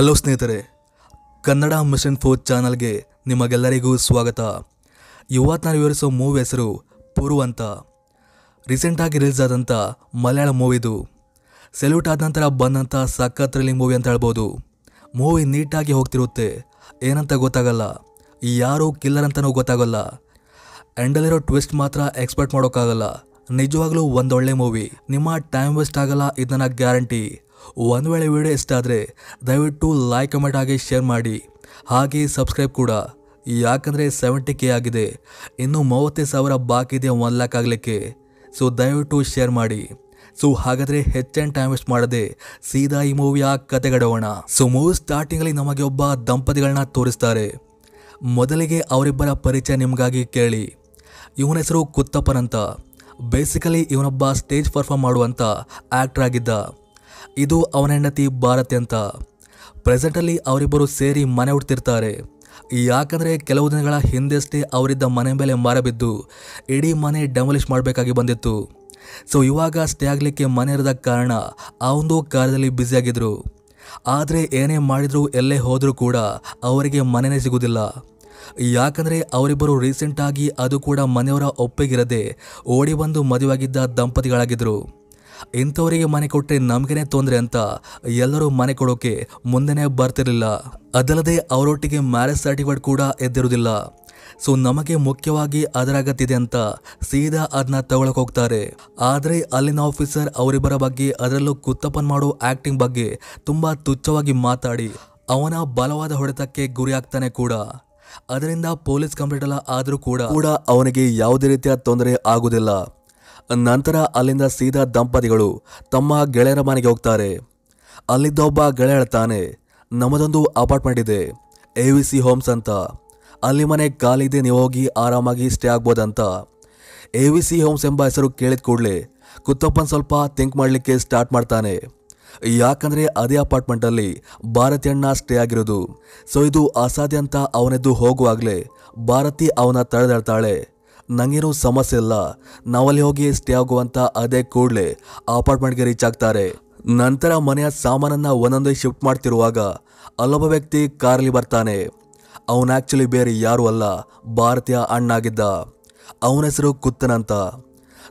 Hello ಸ್ನೇಹಿತರೆ, Kannada mission four ಚಾನಲ್ಗೆ ನಿಮಗೆಲ್ಲರಿಗೂ ಸ್ವಾಗತ. ಇವತ್ತು ನಾನು ವಿವರಿಸೋ ಮೂವಿ ಹೆಸರು ಪುರು ಅಂತ. ರೀಸೆಂಟಾಗಿ ರಿಲೀಸ್ ಆದಂಥ ಮಲಯಾಳ ಮೂವಿದು ಸೆಲ್ಯೂಟ್ ಆದ ನಂತರ ಬಂದಂಥ ಸಖತ್ ಥ್ರಿಲ್ಲಿಂಗ್ ಮೂವಿ ಅಂತ ಹೇಳ್ಬೋದು. ಮೂವಿ ನೀಟಾಗಿ ಹೋಗ್ತಿರುತ್ತೆ, ಏನಂತ ಗೊತ್ತಾಗಲ್ಲ. ಯಾರು ಕಿಲ್ಲರ್ ಅಂತಲೂ ಗೊತ್ತಾಗಲ್ಲ. ಎಂಡಲ್ಲಿರೋ ಟ್ವಿಸ್ಟ್ ಮಾತ್ರ ಎಕ್ಸ್ಪೆಕ್ಟ್ ಮಾಡೋಕ್ಕಾಗಲ್ಲ. ನಿಜವಾಗ್ಲೂ ಒಂದೊಳ್ಳೆ ಮೂವಿ. ನಿಮ್ಮ ಟೈಮ್ ವೇಸ್ಟ್ ಆಗಲ್ಲ, ಇದನ್ನ ಗ್ಯಾರಂಟಿ ಒಂದು ವೇಳೆ ವಿಡಿಯೋ ಇಷ್ಟ ಆದರೆ ದಯವಿಟ್ಟು ಲೈಕ್ ಕಮೆಂಟ್ ಆಗಿ ಶೇರ್ ಮಾಡಿ. ಹಾಗೆ ಸಬ್ಸ್ಕ್ರೈಬ್ ಕೂಡ. ಯಾಕಂದರೆ ಸೆವೆಂಟಿ ಕೆ ಆಗಿದೆ. ಇನ್ನು ಮೂವತ್ತೈದು ಸಾವಿರ ಬಾಕಿ ಇದೆ ಒನ್ ಲ್ಯಾಕ್ ಆಗಲಿಕ್ಕೆ. ಸೊ ದಯವಿಟ್ಟು ಶೇರ್ ಮಾಡಿ. ಸೊ ಹಾಗಾದರೆ ಹೆಚ್ಚಿನ ಟೈಮ್ ವೇಸ್ಟ್ ಮಾಡದೆ ಸೀದಾ ಈ ಮೂವಿಯ ಕತೆಗಡೋಣ ಸೊ ಮೂವಿ ಸ್ಟಾರ್ಟಿಂಗಲ್ಲಿ ನಮಗೆ ಒಬ್ಬ ದಂಪತಿಗಳನ್ನ ತೋರಿಸ್ತಾರೆ. ಮೊದಲಿಗೆ ಅವರಿಬ್ಬರ ಪರಿಚಯ ನಿಮಗಾಗಿ ಕೇಳಿ. ಇವನ ಹೆಸರು ಕುತ್ತಪ್ಪನಂತ. ಬೇಸಿಕಲಿ ಇವನೊಬ್ಬ ಸ್ಟೇಜ್ ಪರ್ಫಾರ್ಮ್ ಮಾಡುವಂಥ ಆ್ಯಕ್ಟ್ರ್ ಆಗಿದ್ದ. ಇದು ಅವನ ಹೆಂಡತಿ ಭಾರತಿ ಅಂತ. ಪ್ರೆಸೆಂಟಲ್ಲಿ ಅವರಿಬ್ಬರು ಸೇರಿ ಮನೆ ಹುಡ್ತಿರ್ತಾರೆ. ಯಾಕಂದರೆ ಕೆಲವು ದಿನಗಳ ಹಿಂದೆಷ್ಟೇ ಅವರಿದ್ದ ಮನೆ ಮೇಲೆ ಮರ ಬಿದ್ದು ಇಡೀ ಮನೆ ಡೆಮೊಲಿಷ್ ಮಾಡಬೇಕಾಗಿ ಬಂದಿತ್ತು. ಸೊ, ಇವಾಗ ಸ್ಟೇ ಆಗಲಿಕ್ಕೆ ಮನೆ ಇರದ ಕಾರಣ ಆ ಒಂದು ಕಾರ್ಯದಲ್ಲಿ ಬ್ಯುಸಿಯಾಗಿದ್ದರು ಆದರೆ ಏನೇ ಮಾಡಿದರೂ ಎಲ್ಲೇ ಹೋದರೂ ಕೂಡ ಅವರಿಗೆ ಮನೆಯೇ ಸಿಗುವುದಿಲ್ಲ ಯಾಕಂದರೆ ಅವರಿಬ್ಬರು ರೀಸೆಂಟಾಗಿ ಅದು ಕೂಡ ಮನೆಯವರ ಒಪ್ಪಿಗಿರದೆ ಓಡಿ ಬಂದು ಮದುವೆಯಾಗಿದ್ದ ದಂಪತಿಗಳಾಗಿದ್ದರು ಇಂಥವರಿಗೆ ಮನೆ ಕೊಟ್ಟರೆ ನಮಗೇನೆ ತೊಂದರೆ ಅಂತ ಎಲ್ಲರೂ ಮನೆ ಕೊಡೋಕೆ ಮುಂದೆನೇ ಬರ್ತಿರಲಿಲ್ಲ. ಅದಲ್ಲದೆ ಅವರೊಟ್ಟಿಗೆ ಮ್ಯಾರೇಜ್ ಸರ್ಟಿಫಿಕೇಟ್ ಕೂಡ ಎದ್ದಿರುವುದಿಲ್ಲ ಸೊ ನಮಗೆ ಮುಖ್ಯವಾಗಿ ಅದರ ಅಗತ್ಯ ಅಂತ ಸೀದಾ ಅದನ್ನ ತಗೊಳಕ್ ಹೋಗ್ತಾರೆ. ಆದರೆ ಅಲ್ಲಿನ ಆಫೀಸರ್ ಅವರಿಬ್ಬರ ಬಗ್ಗೆ, ಅದರಲ್ಲೂ ಕುತ್ತಪ್ಪನ್ ಮಾಡೋ ಆಕ್ಟಿಂಗ್ ಬಗ್ಗೆ ತುಂಬಾ ತುಚ್ಛವಾಗಿ ಮಾತಾಡಿ ಅವನ ಬಲವಾದ ಹೊಡೆತಕ್ಕೆ ಗುರಿಯಾಗ್ತಾನೆ ಕೂಡ. ಅದರಿಂದ ಪೊಲೀಸ್ ಕಂಪ್ಲೇಂಟ್ ಎಲ್ಲ ಆದರೂ ಕೂಡ ಕೂಡ ಅವನಿಗೆ ಯಾವುದೇ ರೀತಿಯ ತೊಂದರೆ ಆಗುವುದಿಲ್ಲ. ನಂತರ ಅಲ್ಲಿಂದ ಸೀದಾ ದಂಪತಿಗಳು ತಮ್ಮ ಗೆಳೆಯರ ಮನೆಗೆ ಹೋಗ್ತಾರೆ. ಅಲ್ಲಿದ್ದ ಒಬ್ಬ ಗೆಳೆಯ ಹೇಳ್ತಾನೆ ನಮ್ಮದೊಂದು ಅಪಾರ್ಟ್ಮೆಂಟ್ ಇದೆ, ಎ ವಿ ಸಿ ಹೋಮ್ಸ್ ಅಂತ. ಅಲ್ಲಿ ಮನೆ ಖಾಲಿದೆ ನೀವು ಹೋಗಿ ಆರಾಮಾಗಿ ಸ್ಟೇ ಆಗ್ಬೋದಂತ. ಎ ವಿ ಸಿ ಹೋಮ್ಸ್ ಎಂಬ ಹೆಸರು ಕೇಳಿದ ಕೂಡಲೇ ಕುತ್ತಪ್ಪನ್ ಸ್ವಲ್ಪ ಥಿಂಕ್ ಮಾಡಲಿಕ್ಕೆ ಸ್ಟಾರ್ಟ್ ಮಾಡ್ತಾನೆ. ಯಾಕಂದರೆ ಅದೇ ಅಪಾರ್ಟ್ಮೆಂಟಲ್ಲಿ ಭಾರತಿ ಅಣ್ಣ ಸ್ಟೇ ಆಗಿರೋದು. ಸೊ ಇದು ಅಸಾಧ್ಯ ಅಂತ ಅವನೆದ್ದು ಹೋಗುವಾಗಲೇ ಭಾರತಿ ಅವನ ತಡೆದಾಡ್ತಾಳೆ ನಂಗೇನು ಸಮಸ್ಯೆ ಇಲ್ಲ. ನಾವಲ್ಲಿ ಹೋಗಿ ಸ್ಟೇ ಆಗುವಂತ ಅದೇ ಕೂಡಲೇ ಅಪಾರ್ಟ್ಮೆಂಟ್ಗೆ ರೀಚ್ ಆಗ್ತಾರೆ. ನಂತರ ಮನೆಯ ಸಾಮಾನನ್ನ ಒಂದೊಂದೇ ಶಿಫ್ಟ್ ಮಾಡ್ತಿರುವಾಗ ಅಲ್ಲೊಬ್ಬ ವ್ಯಕ್ತಿ ಕಾರಲ್ಲಿ ಬರ್ತಾನೆ. ಅವನು ಆಕ್ಚುಲಿ ಬೇರೆ ಯಾರು ಅಲ್ಲ, ಭಾರತೀಯ ಅಣ್ಣಾಗಿದ್ದ. ಅವನ ಹೆಸರು ಕುತ್ತನಂತ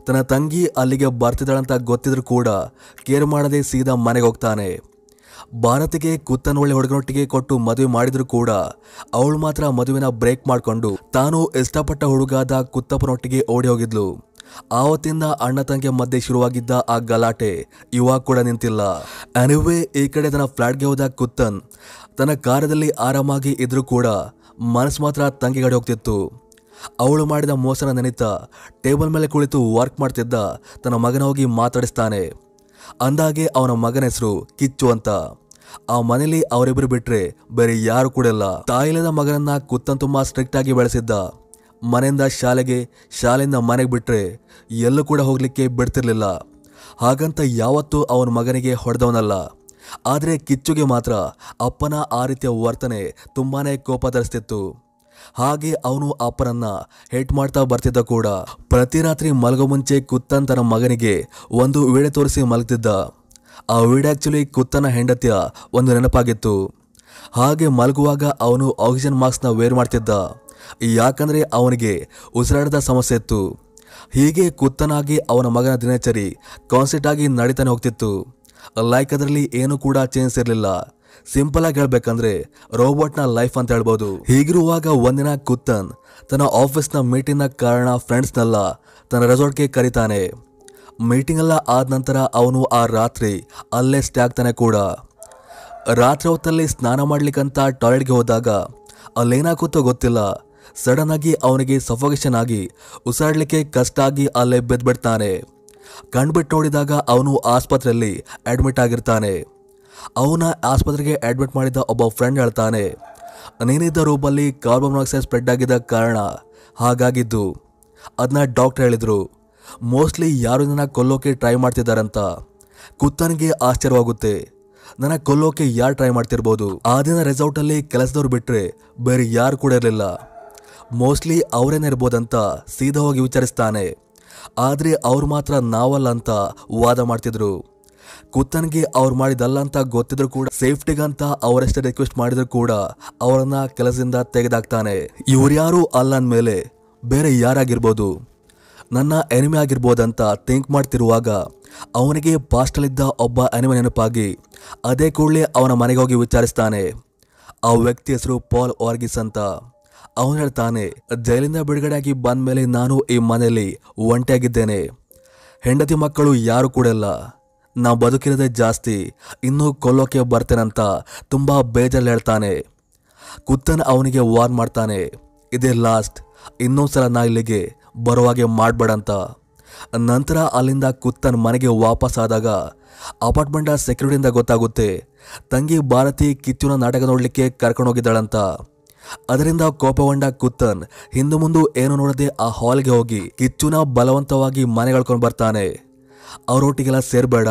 ತನ್ನ ತಂಗಿ ಅಲ್ಲಿಗೆ ಬರ್ತಿದ್ದಾಳಂತ ಗೊತ್ತಿದ್ರು ಕೂಡ ಕೇರ್ ಮಾಡದೆ ಸೀದಾ ಮನೆಗೆ ಹೋಗ್ತಾನೆ. ಭಾರತಿಗೆ ಕುತ್ತನ್ ಒಳ್ಳೆ ಹುಡುಗನೊಟ್ಟಿಗೆ ಕೊಟ್ಟು ಮದುವೆ ಮಾಡಿದ್ರು ಕೂಡ ಅವಳು ಮಾತ್ರ ಮದುವೆನ ಬ್ರೇಕ್ ಮಾಡಿಕೊಂಡು ತಾನು ಇಷ್ಟಪಟ್ಟ ಹುಡುಗಾದ ಕುತ್ತಪ್ಪನೊಟ್ಟಿಗೆ ಓಡಿ ಹೋಗಿದ್ಲು ಆವತ್ತಿಂದ ಅಣ್ಣ ತಂಗಿಯ ಮಧ್ಯೆ ಶುರುವಾಗಿದ್ದ ಆ ಗಲಾಟೆ ಇವಾಗ ಕೂಡ ನಿಂತಿಲ್ಲ. ಅನಿವೇ ಈ ಕಡೆ ತನ್ನ ಫ್ಲಾಟ್ಗೆ ಹೋದ ಕುತ್ತನ್ ತನ್ನ ಕಾರ್ಯದಲ್ಲಿ ಆರಾಮಾಗಿ ಇದ್ರೂ ಕೂಡ ಮನಸ್ಸು ಮಾತ್ರ ತಂಗಿ ಕಡೆ ಹೋಗ್ತಿತ್ತು. ಅವಳು ಮಾಡಿದ ಮೋಸನ ನೆನಿತ ಟೇಬಲ್ ಮೇಲೆ ಕುಳಿತು ವರ್ಕ್ ಮಾಡ್ತಿದ್ದ ತನ್ನ ಮಗನ ಹೋಗಿ ಮಾತಾಡಿಸ್ತಾನೆ. ಅಂದಾಗೆ ಅವನ ಮಗನ ಹೆಸರು ಕಿಚ್ಚು ಅಂತ. ಆ ಮನೇಲಿ ಅವರಿಬ್ಬರು ಬಿಟ್ರೆ ಬೇರೆ ಯಾರು ಕೂಡ ಇಲ್ಲ. ತಾಯಿಲದ ಮಗನನ್ನ ಕುತ್ತನ್ ತುಂಬಾ ಸ್ಟ್ರಿಕ್ಟ್ ಆಗಿ ಬೆಳೆಸಿದ್ದ. ಮನೆಯಿಂದ ಶಾಲೆಗೆ, ಶಾಲೆಯಿಂದ ಮನೆಗೆ ಬಿಟ್ರೆ ಎಲ್ಲೂ ಕೂಡ ಹೋಗ್ಲಿಕ್ಕೆ ಬಿಡ್ತಿರ್ಲಿಲ್ಲ. ಹಾಗಂತ ಯಾವತ್ತೂ ಅವನ ಮಗನಿಗೆ ಹೊಡೆದವನಲ್ಲ. ಆದರೆ ಕಿಚ್ಚುಗೆ ಮಾತ್ರ ಅಪ್ಪನ ಆ ರೀತಿಯ ವರ್ತನೆ ತುಂಬಾನೇ ಕೋಪ ತರಿಸ್ತಿತ್ತು. ಹಾಗೆ ಅವನು ಅಪ್ಪನನ್ನ ಹೇಟ್ ಮಾಡ್ತಾ ಬರ್ತಿದ್ದ ಕೂಡ. ಪ್ರತಿ ರಾತ್ರಿ ಮಲಗೋ ಮುಂಚೆ ಕುತ್ತನ್ ತನ್ನ ಮಗನಿಗೆ ಒಂದು ವೀಡೆ ತೋರಿಸಿ ಮಲಗ್ತಿದ್ದ. ಆ ವೀಡೆ ಆಕ್ಚುಲಿ ಕುತ್ತನ ಹೆಂಡತಿಯ ಒಂದು ನೆನಪಾಗಿತ್ತು. ಹಾಗೆ ಮಲಗುವಾಗ ಅವನು ಆಕ್ಸಿಜನ್ ಮಾಸ್ಕ್ನ ವೇರ್ ಮಾಡ್ತಿದ್ದ. ಯಾಕಂದರೆ ಅವನಿಗೆ ಉಸಿರಾಡದ ಸಮಸ್ಯೆ ಇತ್ತು. ಹೀಗೆ ಕುತ್ತನಾಗಿ ಅವನ ಮಗನ ದಿನಚರಿ ಕಾನ್ಸೆಂಟ್ ಆಗಿ ನಡೀತಾನೆ ಹೋಗ್ತಿತ್ತು. ಲೈಕ್ ಅದರಲ್ಲಿ ಏನೂ ಕೂಡ ಚೇಂಜ್ ಇರಲಿಲ್ಲ. ಸಿಂಪಲ್ ಆಗಿ ಹೇಳ್ಬೇಕಂದ್ರೆ ರೋಬೋಟ್ನ ಲೈಫ್ ಅಂತ ಹೇಳ್ಬೋದು. ಹೀಗಿರುವಾಗ ಒಂದಿನ ಕುತ್ತನ್ ತನ್ನ ಆಫೀಸ್ನ ಮೀಟಿಂಗ್ನ ಕಾರಣ ಫ್ರೆಂಡ್ಸ್ನೆಲ್ಲ ತನ್ನ ರೆಸಾರ್ಟ್ಗೆ ಕರೀತಾನೆ. ಮೀಟಿಂಗ್ ಎಲ್ಲ ಆದ ನಂತರ ಅವನು ಆ ರಾತ್ರಿ ಅಲ್ಲೇ ಸ್ಟೇ ಆಗ್ತಾನೆ ಕೂಡ. ರಾತ್ರಿ ಹೊತ್ತಲ್ಲಿ ಸ್ನಾನ ಮಾಡ್ಲಿಕ್ಕಂತ ಟಾಯ್ಲೆಟ್ಗೆ ಹೋದಾಗ ಅಲ್ಲೇನಾಗುತ್ತೋ ಗೊತ್ತಿಲ್ಲ. ಸಡನ್ ಆಗಿ ಅವನಿಗೆ ಸಫೋಕೇಶನ್ ಆಗಿ ಉಸಿರಾಡ್ಲಿಕ್ಕೆ ಕಷ್ಟ ಆಗಿ ಅಲ್ಲೇ ಬೆದ್ಬಿಡ್ತಾನೆ. ಕಣ್ಬಿಟ್ಟು ನೋಡಿದಾಗ ಅವನು ಆಸ್ಪತ್ರೆಯಲ್ಲಿ ಅಡ್ಮಿಟ್ ಆಗಿರ್ತಾನೆ. ಅವನ ಆಸ್ಪತ್ರೆಗೆ ಅಡ್ಮಿಟ್ ಮಾಡಿದ ಒಬ್ಬ ಫ್ರೆಂಡ್ ಹೇಳ್ತಾನೆ, ನೀನಿದ್ದ ರೂಪಲ್ಲಿ ಕಾರ್ಬನ್ ಮೊನಾಕ್ಸೈಡ್ ಸ್ಪ್ರೆಡ್ ಆಗಿದ್ದ ಕಾರಣ ಹಾಗಾಗಿದ್ದು ಅದನ್ನ ಡಾಕ್ಟರ್ ಹೇಳಿದರು. ಮೋಸ್ಟ್ಲಿ ಯಾರು ನನ್ನ ಕೊಲ್ಲೋಕೆ ಟ್ರೈ ಮಾಡ್ತಿದ್ದಾರಂತ, ಕುತ್ತನಿಗೆ ಆಶ್ಚರ್ಯವಾಗುತ್ತೆ. ನನ್ನ ಕೊಲ್ಲೋಕೆ ಯಾರು ಟ್ರೈ ಮಾಡ್ತಿರ್ಬೋದು? ಆ ದಿನ ರೆಸಾರ್ಟಲ್ಲಿ ಕೆಲಸದವ್ರು ಬಿಟ್ಟರೆ ಬೇರೆ ಯಾರು ಕೂಡ ಇರಲಿಲ್ಲ. ಮೋಸ್ಟ್ಲಿ ಅವರೇನೇ ಇರ್ಬೋದಂತ ಸೀದಾ ಹೋಗಿ ವಿಚಾರಿಸ್ತಾನೆ. ಆದರೆ ಅವ್ರು ಮಾತ್ರ ನಾವಲ್ಲ ಅಂತ ವಾದ ಮಾಡ್ತಿದ್ರು. ಕುತ್ತನ್ಗೆ ಅವ್ರು ಮಾಡಿದಲ್ಲ ಅಂತ ಗೊತ್ತಿದ್ರು ಕೂಡ ಸೇಫ್ಟಿಗಂತ ಅವರೆಷ್ಟೇ ರಿಕ್ವೆಸ್ಟ್ ಮಾಡಿದ್ರು ಕೂಡ ಅವರನ್ನ ಕೆಲಸದಿಂದ ತೆಗೆದಾಕ್ತಾನೆ. ಇವ್ರ್ಯಾರು ಅಲ್ಲ ಅಂದ್ಮೇಲೆ ಬೇರೆ ಯಾರಾಗಿರ್ಬೋದು? ನನ್ನ ಎನಿಮೆ ಆಗಿರ್ಬೋದಂತ ಥಿಂಕ್ ಮಾಡ್ತಿರುವಾಗ ಅವನಿಗೆ ಪಾಸ್ಟಲ್ಲಿದ್ದ ಒಬ್ಬ ಎನಿಮಿ ನೆನಪಾಗಿ ಅದೇ ಕೂಡಲೇ ಅವನ ಮನೆಗೆ ಹೋಗಿ ವಿಚಾರಿಸ್ತಾನೆ. ಆ ವ್ಯಕ್ತಿ ಹೆಸರು ಪಾಲ್ ವಾರ್ಗಿಸ್ ಅಂತ. ಅವನು ಹೇಳ್ತಾನೆ, ಜೈಲಿಂದ ಬಿಡುಗಡೆಯಾಗಿ ಬಂದ ಮೇಲೆ ನಾನು ಈ ಮನೆಯಲ್ಲಿ ಒಂಟಿಯಾಗಿದ್ದೇನೆ. ಹೆಂಡತಿ ಮಕ್ಕಳು ಯಾರು ಕೂಡ ಇಲ್ಲ. ನಾ ಬದುಕಿರೋದೇ ಜಾಸ್ತಿ, ಇನ್ನೂ ಕೊಲ್ಲೋಕೆ ಬರ್ತೇನಂತ ತುಂಬ ಬೇಜಾರಲ್ಲಿ ಹೇಳ್ತಾನೆ. ಕುತ್ತನ್ ಅವನಿಗೆ ವಾರ್ನ್ ಮಾಡ್ತಾನೆ, ಇದೇ ಲಾಸ್ಟ್ ಇನ್ನೊಂದ್ಸಲ ನಾ ಇಲ್ಲಿಗೆ ಬರುವಾಗೆ ಮಾಡಬೇಡಂತ. ನಂತರ ಅಲ್ಲಿಂದ ಕುತ್ತನ್ ಮನೆಗೆ ವಾಪಸ್ ಆದಾಗ ಅಪಾರ್ಟ್ಮೆಂಟ್ ಸೆಕ್ಯೂರಿಟಿಯಿಂದ ಗೊತ್ತಾಗುತ್ತೆ, ತಂಗಿ ಭಾರತಿ ಕಿಚ್ಚುನ ನಾಟಕ ನೋಡಲಿಕ್ಕೆ ಕರ್ಕೊಂಡು ಹೋಗಿದ್ದಾಳಂತ. ಅದರಿಂದ ಕೋಪಗೊಂಡ ಕುತ್ತನ್, ಹಿಂದೆ ಮುಂದೆ ಏನು ನೋಡದೆ ಆ ಹಾಲ್ಗೆ ಹೋಗಿ ಕಿಚ್ಚುನ ಬಲವಂತವಾಗಿ ಮನೆಗಳ್ಕೊಂಡು ಬರ್ತಾನೆ. ಅವರೊಟ್ಟಿಗೆಲ್ಲ ಸೇರ್ಬೇಡ.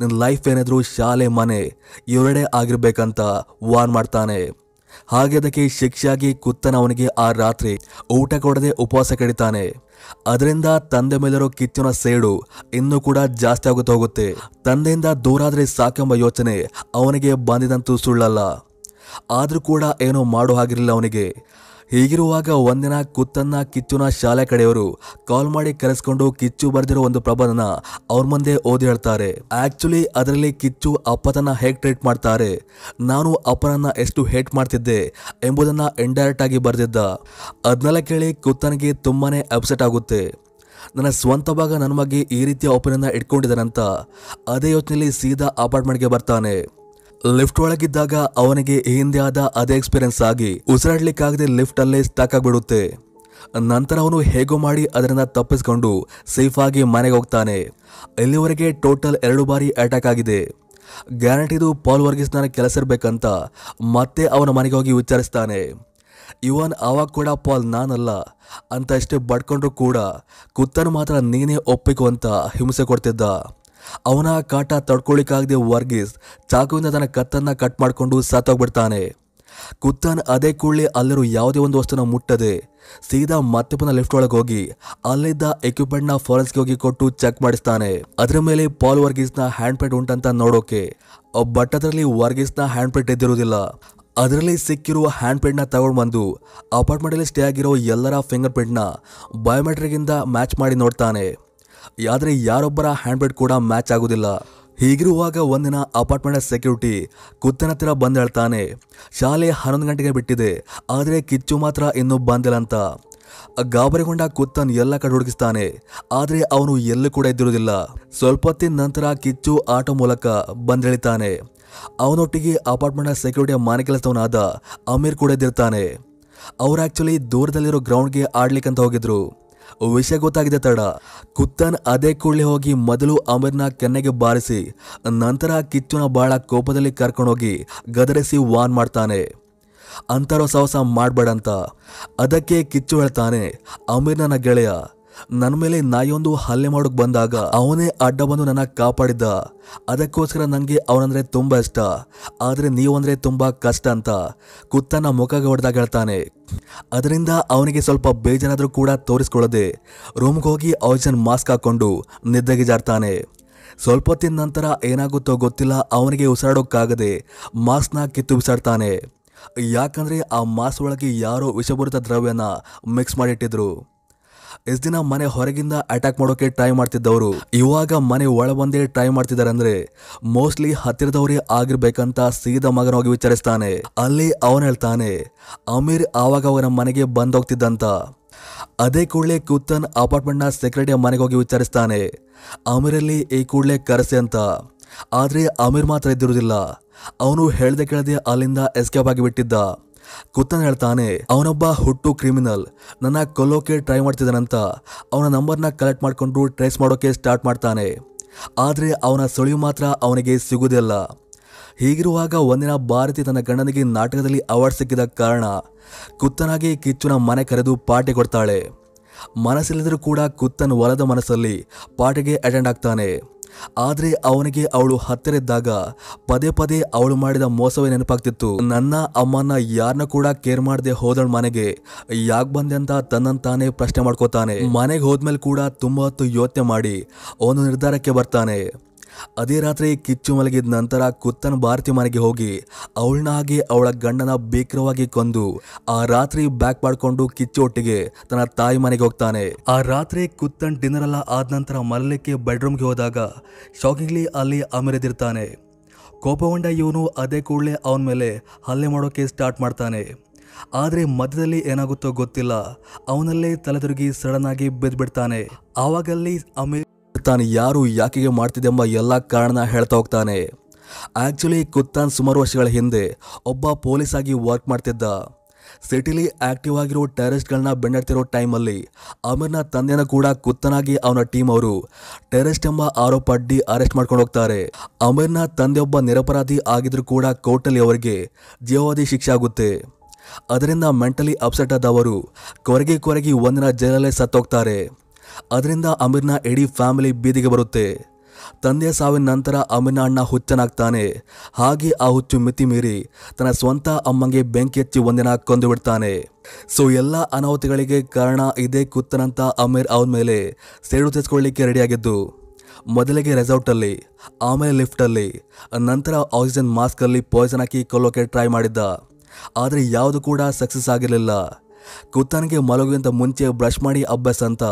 ನಿನ್ನ ಲೈಫ್ ಏನಾದರೂ ಶಾಲೆ, ಮನೆ ಇವರಡೆ ಆಗಿರ್ಬೇಕಂತ ವಾರ್ನ್ ಮಾಡ್ತಾನೆ. ಹಾಗೆ ಅದಕ್ಕೆ ಶಿಕ್ಷೆಯಾಗಿ ಕುತ್ತನ ಅವನಿಗೆ ಆ ರಾತ್ರಿ ಊಟ ಕೊಡದೆ ಉಪವಾಸ ಕಡಿತಾನೆ. ಅದರಿಂದ ತಂದೆ ಮೇಲಿರೋ ಕಿಚ್ಚುನ ಸೇಡು ಇನ್ನೂ ಕೂಡ ಜಾಸ್ತಿ ಆಗುತ್ತಾ ಹೋಗುತ್ತೆ. ತಂದೆಯಿಂದ ದೂರಾದ್ರೆ ಸಾಕೆಂಬ ಯೋಚನೆ ಅವನಿಗೆ ಬಂದಿದಂತೂ ಸುಳ್ಳಲ್ಲ. ಆದರೂ ಕೂಡ ಏನೋ ಮಾಡೋ ಹಾಗಿರಲಿಲ್ಲ ಅವನಿಗೆ. ಹೀಗಿರುವಾಗ ಒಂದಿನ ಕುತ್ತನ್ನ ಕಿಚ್ಚುನ ಶಾಲೆ ಕಡೆಯವರು ಕಾಲ್ ಮಾಡಿ ಕರೆಸ್ಕೊಂಡು ಕಿಚ್ಚು ಬರೆದಿರೋ ಒಂದು ಪ್ರಬಂಧನ ಅವ್ರ ಮುಂದೆ ಓದಿ ಹೇಳ್ತಾರೆ. ಆಕ್ಚುಲಿ ಅದರಲ್ಲಿ ಕಿಚ್ಚು ಅಪ್ಪತನ್ನ ಹೇಗ್ ಟ್ರೀಟ್ ಮಾಡ್ತಾರೆ, ನಾನು ಅಪ್ಪನನ್ನ ಎಷ್ಟು ಹೇಟ್ ಮಾಡ್ತಿದ್ದೆ ಎಂಬುದನ್ನ ಇಂಡೈರೆಕ್ಟ್ ಆಗಿ ಬರೆದಿದ್ದ. ಅದನ್ನೆಲ್ಲ ಕೇಳಿ ಕುತ್ತನಿಗೆ ತುಂಬಾನೇ ಅಪ್ಸೆಟ್ ಆಗುತ್ತೆ. ನನ್ನ ಸ್ವಂತ ಭಾಗ ನನ್ನ ಬಗ್ಗೆ ಈ ರೀತಿಯ ಒಪಿನಿಯನ್ನ ಇಟ್ಕೊಂಡಿದ್ದಾನಂತ ಅದೇ ಯೋಚನೆಯಲ್ಲಿ ಸೀದಾ ಅಪಾರ್ಟ್ಮೆಂಟ್ಗೆ ಬರ್ತಾನೆ. ಲಿಫ್ಟ್ ಒಳಗಿದ್ದಾಗ ಅವನಿಗೆ ಹಿಂದೆ ಆದ ಅದೇ ಎಕ್ಸ್ಪೀರಿಯನ್ಸ್ ಆಗಿ ಉಸಿರಾಡ್ಲಿಕ್ಕಾಗದೆ ಲಿಫ್ಟ್ ಅಲ್ಲೇ ಸ್ಟಾಕ್ ಆಗಿಬಿಡುತ್ತೆ. ನಂತರ ಅವನು ಹೇಗೋ ಮಾಡಿ ಅದರಿಂದ ತಪ್ಪಿಸ್ಕೊಂಡು ಸೇಫ್ ಆಗಿ ಮನೆಗೆ ಹೋಗ್ತಾನೆ. ಇಲ್ಲಿವರೆಗೆ ಟೋಟಲ್ ಎರಡು ಬಾರಿ ಅಟ್ಯಾಕ್ ಆಗಿದೆ. ಗ್ಯಾರಂಟಿದು ಪಾಲ್ ವರ್ಗೀಸ್ನ ಕೆಲಸ ಇರಬೇಕಂತ ಮತ್ತೆ ಅವನ ಮನೆಗೆ ಹೋಗಿ ವಿಚಾರಿಸ್ತಾನೆ. ಇವನ್ ಆವಾಗ ಕೂಡ ಪಾಲ್ ನಾನಲ್ಲ, ಅಂತ ಇಷ್ಟೇ ಬಡ್ಕೊಂಡ್ರು ಕೂಡ ಕುತ್ತನು ಮಾತ್ರ ನೀನೇ ಒಪ್ಪಿಕು ಅಂತ ಹಿಂಸೆ ಕೊಡ್ತಿದ್ದ. ಅವನ ಕಾಟ ತಡ್ಕೊಳ್ಳಿಕ್ಕಾಗದೆ ವರ್ಗೀಸ್ ಚಾಕುವಿಂದ ತನ್ನ ಕತ್ತನ್ನ ಕಟ್ ಮಾಡಿಕೊಂಡು ಸತ್ತೋಗ್ಬಿಡ್ತಾನೆ. ಕುತ್ತಾನ್ ಅದೇ ಕೂಡಲೇ ಅಲ್ಲಿರೋ ಯಾವುದೇ ಒಂದು ವಸ್ತುನ ಮುಟ್ಟದೆ. ಸೀದಾ ಮತ್ತೆ ಪುನಃ ಲಿಫ್ಟ್ ಒಳಗೆ ಹೋಗಿ ಅಲ್ಲಿದ್ದ ಎಕ್ವಿಪ್ಮೆಂಟ್ನ ಫಾರೆನ್ಸ್ಗೆ ಹೋಗಿ ಕೊಟ್ಟು ಚೆಕ್ ಮಾಡಿಸ್ತಾನೆ. ಅದರ ಮೇಲೆ ಪಾಲ್ ವರ್ಗೀಸ್ನ ಹ್ಯಾಂಡ್ ಪ್ರಿಂಟ್ ಉಂಟಂತ ನೋಡೋಕೆ. ಬಟ್ ಅದರಲ್ಲಿ ವರ್ಗೀಸ್ನ ಹ್ಯಾಂಡ್ ಪ್ರಿಂಟ್ ಇದ್ದಿರುವುದಿಲ್ಲ. ಅದರಲ್ಲಿ ಸಿಕ್ಕಿರುವ ಹ್ಯಾಂಡ್ ಪ್ರಿಂಟ್ನ ತಗೊಂಡು ಬಂದು ಅಪಾರ್ಟ್ಮೆಂಟಲ್ಲಿ ಸ್ಟೇ ಆಗಿರೋ ಎಲ್ಲರ ಫಿಂಗರ್ ಪ್ರಿಂಟ್ನ ಮ್ಯಾಚ್ ಮಾಡಿ ನೋಡ್ತಾನೆ. ಆದರೆ ಯಾರೊಬ್ಬರ ಹ್ಯಾಂಡ್ ಪ್ರಿಂಟ್ ಕೂಡ ಮ್ಯಾಚ್ ಆಗೋದಿಲ್ಲ. ಹೀಗಿರುವಾಗ ಒಂದಿನ ಅಪಾರ್ಟ್ಮೆಂಟ್ ಸೆಕ್ಯೂರಿಟಿ ಕುತ್ತನ ಹತ್ತಿರ ಬಂದು ಶಾಲೆ ಹನ್ನೊಂದು ಗಂಟೆಗೆ ಬಿಟ್ಟಿದೆ, ಆದರೆ ಕಿಚ್ಚು ಮಾತ್ರ ಇನ್ನೂ ಬಂದಿಲ್ಲ ಅಂತ. ಗಾಬರಿಗೊಂಡ ಕುತ್ತನ್ ಎಲ್ಲ ಕಡೆ ಹುಡುಗಿಸ್ತಾನೆ, ಆದರೆ ಅವನು ಎಲ್ಲೂ ಕೂಡ ಇದ್ದಿರುವುದಿಲ್ಲ ಸ್ವಲ್ಪ ಹೊತ್ತಿನ ನಂತರ ಕಿಚ್ಚು ಆಟೋ ಮೂಲಕ ಬಂದಿಳಿತಾನೆ ಅವನೊಟ್ಟಿಗೆ ಅಪಾರ್ಟ್ಮೆಂಟ್ ಸೆಕ್ಯೂರಿಟಿಯ ಮನೆ ಕೆಲಸವನಾದ ಅಮೀರ್ ಕೂಡ ಇದ್ದಿರ್ತಾನೆ ಅವ್ರು ಆಕ್ಚುಲಿ ದೂರದಲ್ಲಿರೋ ಗ್ರೌಂಡ್ಗೆ ಆಡ್ಲಿಕ್ಕಂತ ಹೋಗಿದ್ರು. ವಿಷಯ ಗೊತ್ತಾಗಿದೆ ತಡ. ಕುತ್ತನ್ ಅದೇ ಕೂಡಲೇ ಹೋಗಿ ಮೊದಲು ಅಮೀರ್ನ ಕೆನ್ನೆಗೆ ಬಾರಿಸಿ, ನಂತರ ಕಿಚ್ಚುನ ಬಾಳ ಕೋಪದಲ್ಲಿ ಕರ್ಕೊಂಡೋಗಿ ಗದರಿಸಿ ವಾನ್ ಮಾಡ್ತಾನೆ. ಅಂತರೋ ಸಾಹಸ ಮಾಡಬೇಡಂತ. ಅದಕ್ಕೆ ಕಿಚ್ಚು ಹೇಳ್ತಾನೆ ಅಮೀರ್ ನನ್ನ ಗೆಳೆಯ ನನ್ನ ಮೇಲೆ ನಾಯೊಂದು ಹಲ್ಲೆ ಮಾಡೋಕೆ ಬಂದಾಗ ಅವನೇ ಅಡ್ಡ ಬಂದು ನನ್ನ ಕಾಪಾಡಿದ್ದ. ಅದಕ್ಕೋಸ್ಕರ ನನಗೆ ಅವನಂದ್ರೆ ತುಂಬಾ ಇಷ್ಟ. ಆದರೆ ನೀವಂದ್ರೆ ತುಂಬಾ ಕಷ್ಟ ಅಂತ ಕುತ್ತನ ಮುಖ ಹೊಡೆದಾಗ ಹೇಳ್ತಾನೆ. ಅದರಿಂದ ಅವನಿಗೆ ಸ್ವಲ್ಪ ಬೇಜಾರಾದರೂ ಕೂಡ ತೋರಿಸ್ಕೊಳ್ಳದೆ ರೂಮ್ಗೆ ಹೋಗಿ ಆಕ್ಸಿಜನ್ ಮಾಸ್ಕ್ ಹಾಕೊಂಡು ನಿದ್ದೆಗೆ ಜಾರ್ತಾನೆ. ಸ್ವಲ್ಪ ಹೊತ್ತಿನ ನಂತರ ಏನಾಗುತ್ತೋ ಗೊತ್ತಿಲ್ಲ ಅವನಿಗೆ ಉಸಿರಾಡೋಕ್ಕಾಗದೆ ಮಾಸ್ಕ್ನ ಕಿತ್ತು ಬಿಸಾಡ್ತಾನೆ. ಯಾಕಂದ್ರೆ ಆ ಮಾಸ್ ಒಳಗೆ ಯಾರೋ ವಿಷಪೂರಿತ ದ್ರವ್ಯನ ಮಿಕ್ಸ್ ಮಾಡಿಟ್ಟಿದ್ರು. ಇಷ್ಟು ದಿನ ಮನೆ ಹೊರಗಿಂದ ಅಟ್ಯಾಕ್ ಮಾಡೋಕೆ ಟ್ರೈ ಮಾಡ್ತಿದ್ದವರು? ಇವಾಗ ಮನೆ ಒಳ ಬಂದೇ ಟ್ರೈ ಮಾಡ್ತಿದ್ದಾರೆ ಅಂದ್ರೆ ಮೋಸ್ಟ್ಲಿ ಹತ್ತಿರದವರೇ ಆಗಿರ್ಬೇಕಂತ ಸೀದಾ ಮಗನ ಹೋಗಿ ವಿಚಾರಿಸ್ತಾನೆ. ಅಲ್ಲಿ ಅವನು ಹೇಳ್ತಾನೆ, ಅಮೀರ್ ಆವಾಗ ಅವನ ಮನೆಗೆ ಬಂದೋಗ್ತಿದ್ದಂತ. ಅದೇ ಕೂಡಲೇ ಕುತ್ತನ್ ಅಪಾರ್ಟ್ಮೆಂಟ್ನ ಸೆಕ್ರೆಟರಿಯ ಮನೆಗೆ ಹೋಗಿ ವಿಚಾರಿಸ್ತಾನೆ, ಅಮೀರಲ್ಲಿ ಈ ಕೂಡಲೇ ಕರೆಸಿ ಅಂತ. ಆದ್ರೆ ಅಮೀರ್ ಮಾತ್ರ ಇದ್ದಿರುವುದಿಲ್ಲ ಅವನು ಹೇಳ್ದೆ ಕೇಳದೆ ಅಲ್ಲಿಂದ ಎಸ್ಕೇಪ್ ಆಗಿ ಬಿಟ್ಟಿದ್ದ ಕುತ್ತನ್ ಹೇಳ್ತಾನೆ ಅವನೊಬ್ಬ ಹುಟ್ಟು ಕ್ರಿಮಿನಲ್. ನನ್ನ ಕೊಲ್ಲೋಕೆ ಟ್ರೈ ಮಾಡ್ತಿದ್ದಾನಂತ ಅವನ ನಂಬರ್ನ ಕಲೆಕ್ಟ್ ಮಾಡಿಕೊಂಡು ಟ್ರೇಸ್ ಮಾಡೋಕೆ ಸ್ಟಾರ್ಟ್ ಮಾಡ್ತಾನೆ. ಆದರೆ ಅವನ ಸುಳಿವು ಮಾತ್ರ ಅವನಿಗೆ ಸಿಗುವುದಿಲ್ಲ ಹೀಗಿರುವಾಗ ಒಂದಿನ ಭಾರತಿ ತನ್ನ ಗಂಡನಿಗೆ ನಾಟಕದಲ್ಲಿ ಅವಾರ್ಡ್ ಸಿಕ್ಕಿದ ಕಾರಣ ಕುತ್ತನಾಗಿ ಕಿಚ್ಚುನ ಮನೆ ಕರೆದು ಪಾರ್ಟಿ ಕೊಡ್ತಾಳೆ. ಮನಸ್ಸಿಲ್ಲದರೂ ಕೂಡ ಕುತ್ತನ್ ಒಲದ ಮನಸ್ಸಲ್ಲಿ ಪಾರ್ಟಿಗೆ ಅಟೆಂಡ್ ಆಗ್ತಾನೆ. ಆದ್ರೆ ಅವನಿಗೆ ಅವಳು ಹತ್ತಿರ ಇದ್ದಾಗ ಪದೇ ಪದೇ ಅವಳು ಮಾಡಿದ ಮೋಸವೇ ನೆನಪಾಗ್ತಿತ್ತು. ನನ್ನ ಅಮ್ಮನ ಯಾರನ್ನ ಕೂಡ ಕೇರ್ ಮಾಡದೆ ಹೋದಳು ಮನೆಗೆ ಯಾಕೆ ಬಂದೆ ಅಂತ ತನ್ನಂತಾನೆ ಪ್ರಶ್ನೆ ಮಾಡ್ಕೋತಾನೆ. ಮನೆಗೆ ಹೋದ್ಮೇಲೆ ಕೂಡ ತುಂಬಾ ಹೊತ್ತು ಯೋಚನೆ ಮಾಡಿ ಅವನು ನಿರ್ಧಾರಕ್ಕೆ ಬರ್ತಾನೆ. ಅದೇ ರಾತ್ರಿ ಕಿಚ್ಚು ಮಲಗಿದ ನಂತರ ಕುತ್ತನ ಭಾರತಿ ಮನೆಗೆ ಹೋಗಿ ಅವಳನ್ನ ಹಾಗೆ ಅವಳ ಗಂಡನ ಭೀಕರವಾಗಿ ಕೊಂದು ಆ ರಾತ್ರಿ ಬ್ಯಾಕ್ ಮಾಡ್ಕೊಂಡು ಕಿಚ್ಚು ಒಟ್ಟಿಗೆ ತನ್ನ ತಾಯಿ ಮನೆಗೆ ಹೋಗ್ತಾನೆ. ಆ ರಾತ್ರಿ ಕುತ್ತನ್ ಡಿನ್ನರ್ ಎಲ್ಲ ಆದ ನಂತರ ಮಲಲಿಕ್ಕೆ ಬೆಡ್ರೂಮ್ಗೆ ಹೋದಾಗ ಶಾಕಿಂಗ್ಲಿ ಅಲ್ಲಿ ಅಮೆರೆದಿರ್ತಾನೆ. ಕೋಪಗೊಂಡ ಇವನು ಅದೇ ಕೂಡಲೇ ಅವನ ಮೇಲೆ ಹಲ್ಲೆ ಮಾಡೋಕೆ ಸ್ಟಾರ್ಟ್ ಮಾಡ್ತಾನೆ. ಆದರೆ ಮಧ್ಯದಲ್ಲಿ ಏನಾಗುತ್ತೋ ಗೊತ್ತಿಲ್ಲ. ಅವನಲ್ಲೇ ತಲೆದುರುಗಿ ಸಡನ್ ಆಗಿ ಬಿದ್ದ್ಬಿಡ್ತಾನೆ ಆವಾಗಲ್ಲಿ ತಾನು ಯಾರು ಯಾಕೆಗೆ ಮಾಡ್ತಿದ್ದೆಂಬ ಎಲ್ಲ ಕಾರಣ ಹೇಳ್ತಾ ಹೋಗ್ತಾನೆ. ಆಕ್ಚುಲಿ ಕುತ್ತಾನ್ ಸುಮಾರು ವರ್ಷಗಳ ಹಿಂದೆ ಒಬ್ಬ ಪೊಲೀಸ್ ಆಗಿ ವರ್ಕ್ ಮಾಡ್ತಿದ್ದ. ಸಿಟಿಲಿ ಆಕ್ಟಿವ್ ಆಗಿರೋ ಟೆರರಿಸ್ಟ್ಗಳನ್ನ ಬೆನ್ನಡ್ತಿರೋ ಟೈಮಲ್ಲಿ ಅಮೀರ್ನ ತಂದೆನ ಕೂಡ ಕುತ್ತನಾಗಿ ಅವನ ಟೀಮ್ ಅವರು ಟೆರರಿಸ್ಟ್ ಎಂಬ ಆರೋಪ ಅಡ್ಡಿ ಅರೆಸ್ಟ್ ಮಾಡ್ಕೊಂಡು ಹೋಗ್ತಾರೆ. ಅಮೀರ್ನ ತಂದೆಯೊಬ್ಬ ನಿರಪರಾಧಿ ಆಗಿದ್ರು ಕೂಡ ಕೋರ್ಟಲ್ಲಿ ಅವರಿಗೆ ಜೀವಾವಧಿ ಶಿಕ್ಷೆ ಆಗುತ್ತೆ. ಅದರಿಂದ ಮೆಂಟಲಿ ಅಪ್ಸೆಟ್ ಆದವರು ಕೊರಗಿ ಕೊರಗಿ ಒಂದಿನ ಜೈಲಲ್ಲೇ ಸತ್ತೋಗ್ತಾರೆ. ಅದರಿಂದ ಅಮೀರ್ನ ಇಡೀ ಫ್ಯಾಮಿಲಿ ಬೀದಿಗೆ ಬರುತ್ತೆ. ತಂದೆಯ ಸಾವಿನ ನಂತರ ಅಮೀರ್ನ ಅಣ್ಣ ಹುಚ್ಚನಾಗ್ತಾನೆ. ಹಾಗೆ ಆ ಹುಚ್ಚು ಮಿತಿ ಮೀರಿ ತನ್ನ ಸ್ವಂತ ಅಮ್ಮಂಗೆ ಬೆಂಕಿ ಹಚ್ಚಿ ಒಂದಿನ ಕೊಂದು ಬಿಡ್ತಾನೆ. ಸೊ, ಎಲ್ಲ ಅನಾಹುತಿಗಳಿಗೆ ಕಾರಣ ಇದೇ ಕುತ್ತನಂತ ಅಮೀರ್ ಅವನ ಮೇಲೆ ಸೇಡು ತೆಗೆದುಕೊಳ್ಳಿಕ್ಕೆ ರೆಡಿಯಾಗಿದ್ದು, ಮೊದಲಿಗೆ ರೆಸಾರ್ಟಲ್ಲಿ ಆಮೇಲೆ ಲಿಫ್ಟಲ್ಲಿ, ನಂತರ ಆಕ್ಸಿಜನ್ ಮಾಸ್ಕಲ್ಲಿ ಪಾಯ್ಸನ್ ಹಾಕಿ ಕೊಲ್ಲೋಕೆ ಟ್ರೈ ಮಾಡಿದ್ದ. ಆದರೆ ಯಾವುದು ಕೂಡ ಸಕ್ಸಸ್ ಆಗಿರಲಿಲ್ಲ. ಕುತ್ತನಿಗೆ ಮಲಗುವಂತ ಮುಂಚೆ ಬ್ರಷ್ ಮಾಡಿ ಅಭ್ಯಾಸ ಅಂತ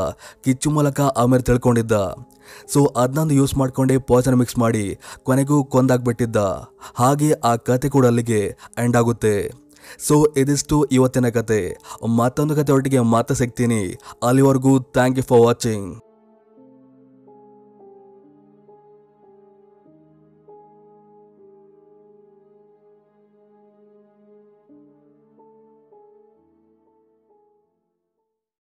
ಕಿಚ್ಚು ಮೂಲಕ ಆಮೇಲೆ ತಿಳ್ಕೊಂಡಿದ್ದ. ಸೊ ಅದನ್ನೊಂದು ಯೂಸ್ ಮಾಡ್ಕೊಂಡೆ ಪಾಯ್ಸನ್ ಮಿಕ್ಸ್ ಮಾಡಿ ಕೊನೆಗೂ ಕೊಂದಾಗ್ಬಿಟ್ಟಿದ್ದ. ಹಾಗೆ ಆ ಕತೆ ಕೂಡ ಅಲ್ಲಿಗೆ ಎಂಡ್ ಆಗುತ್ತೆ. ಸೊ ಇದಿಷ್ಟು ಇವತ್ತಿನ ಕತೆ. ಮತ್ತೊಂದು ಕತೆ ಒಟ್ಟಿಗೆ ಮತ್ತೆ ಸಿಗ್ತೀನಿ. ಅಲ್ಲಿವರೆಗೂ ಥ್ಯಾಂಕ್ ಯು ಫಾರ್ ವಾಚಿಂಗ್